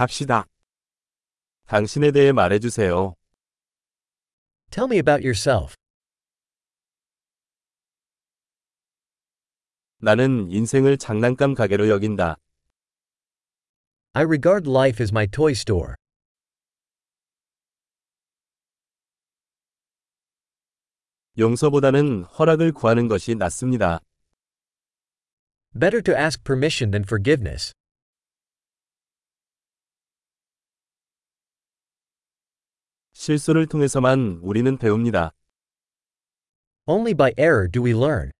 갑시다. 당신에 대해 말해주세요. Tell me about yourself. 나는 인생을 장난감 가게로 여긴다. I regard life as my toy store. 용서보다는 허락을 구하는 것이 낫습니다. Better to ask permission than forgiveness. 실수를 통해서만 우리는 배웁니다. Only by error do we learn.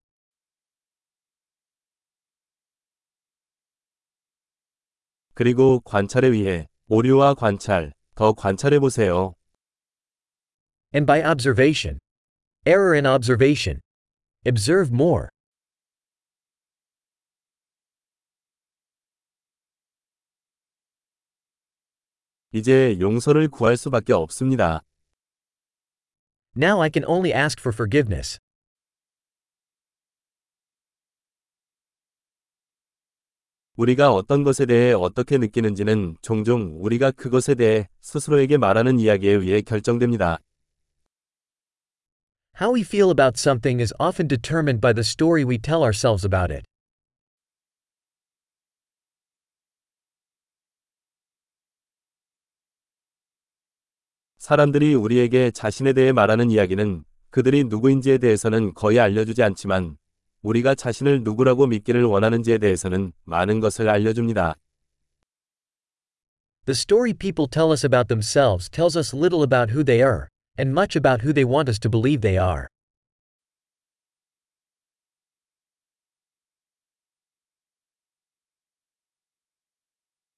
그리고 관찰에 의해 오류와 관찰, 더 관찰해 보세요. And by observation. Error in observation. Observe more. 이제 용서를 구할 수밖에 없습니다. Now I can only ask for forgiveness. 우리가 어떤 것에 대해 어떻게 느끼는지는 종종 우리가 그것에 대해 스스로에게 말하는 이야기에 의해 결정됩니다. How we feel about something is often determined by the story we tell ourselves about it. 사람들이 우리에게 자신에 대해 말하는 이야기는 그들이 누구인지에 대해서는 거의 알려주지 않지만 우리가 자신을 누구라고 믿기를 원하는지에 대해서는 많은 것을 알려줍니다. The story people tell us about themselves tells us little about who they are, and much about who they want us to believe they are.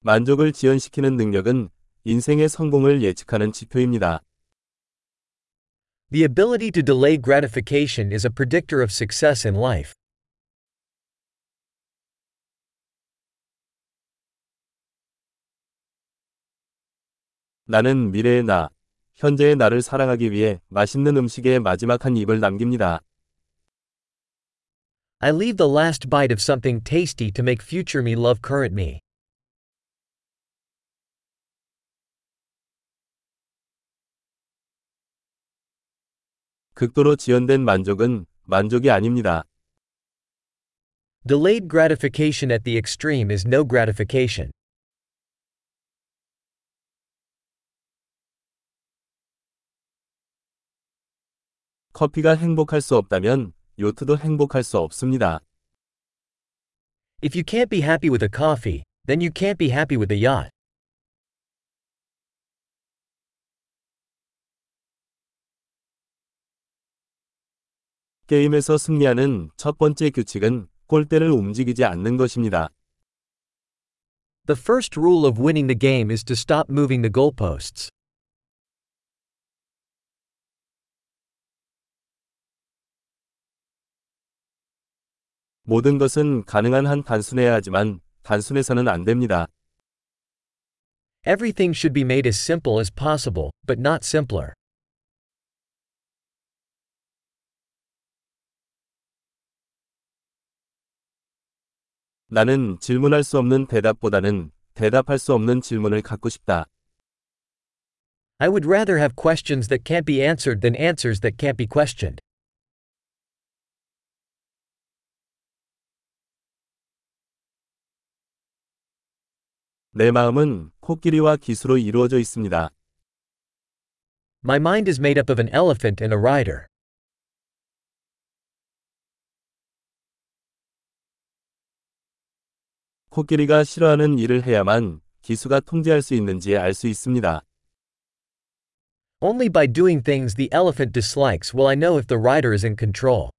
만족을 지연시키는 능력은 인생의 성공을 예측하는 지표입니다. The ability to delay gratification is a predictor of success in life. 나는 미래의 나, 현재의 나를 사랑하기 위해 맛있는 음식에 마지막 한 입을 남깁니다. I leave the last bite of something tasty to make future me love current me. 극도로 지연된 만족은 만족이 아닙니다. Delayed gratification at the extreme is no gratification. 커피가 행복할 수 없다면 요트도 행복할 수 없습니다. If you can't be happy with a coffee, then you can't be happy with a yacht. 게임에서 승리하는 첫 번째 규칙은 골대를 움직이지 않는 것입니다. The first rule of winning the game is to stop moving the goalposts. 모든 것은 가능한 한 단순해야 하지만 단순해서는 안 됩니다. Everything should be made as simple as possible, but not simpler. 나는 질문할 수 없는 대답보다는 대답할 수 없는 질문을 갖고 싶다. I would rather have questions that can't be answered than answers that can't be questioned. 내 마음은 코끼리와 기수로 이루어져 있습니다. My mind is made up of an elephant and a rider. 코끼리가 싫어하는 일을 해야만 기수가 통제할 수 있는지 알 수 있습니다. Only by doing things the elephant dislikes will I know if the rider is in control.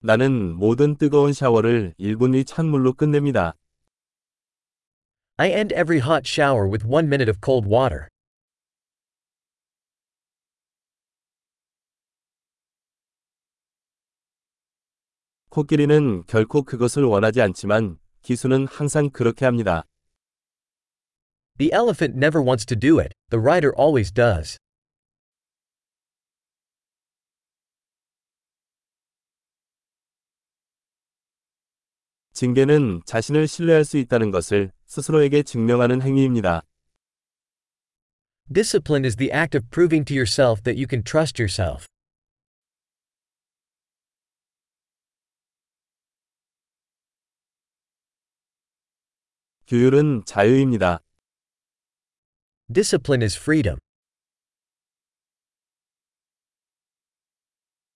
나는 모든 뜨거운 샤워를 1분 이 찬물로 끝냅니다. I end every hot shower with one minute of cold water. 코끼리는 결코 그것을 원하지 않지만 기수는 항상 그렇게 합니다. The elephant never wants to do it, the rider always does. 징계는 자신을 신뢰할 수 있다는 것을 스스로에게 증명하는 행위입니다. Discipline is the act of proving to yourself that you can trust yourself. 규율은 자유입니다. Discipline is freedom.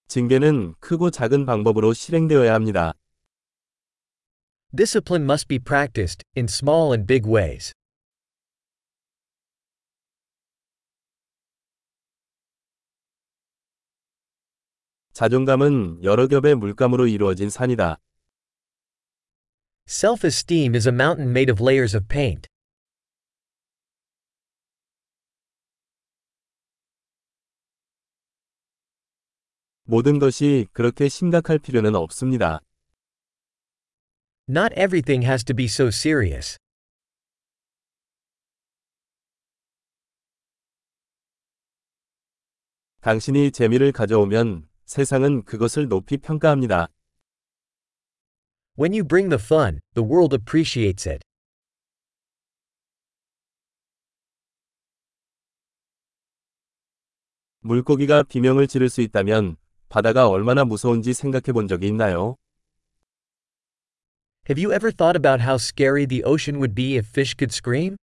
징계는 크고 작은 방법으로 실행되어야 합니다. Discipline must be practiced, in small and big ways. 자존감은 여러 겹의 물감으로 이루어진 산이다. Self esteem is a mountain made of layers of paint. 모든 것이 그렇게 심각할 필요는 없습니다. Not everything has to be so serious. 당신이 재미를 가져오면 세상은 그것을 높이 평가합니다. When you bring the fun, the world appreciates it. 물고기가 비명을 지를 수 있다면 바다가 얼마나 무서운지 생각해 본 적이 있나요? Have you ever thought about how scary the ocean would be if fish could scream?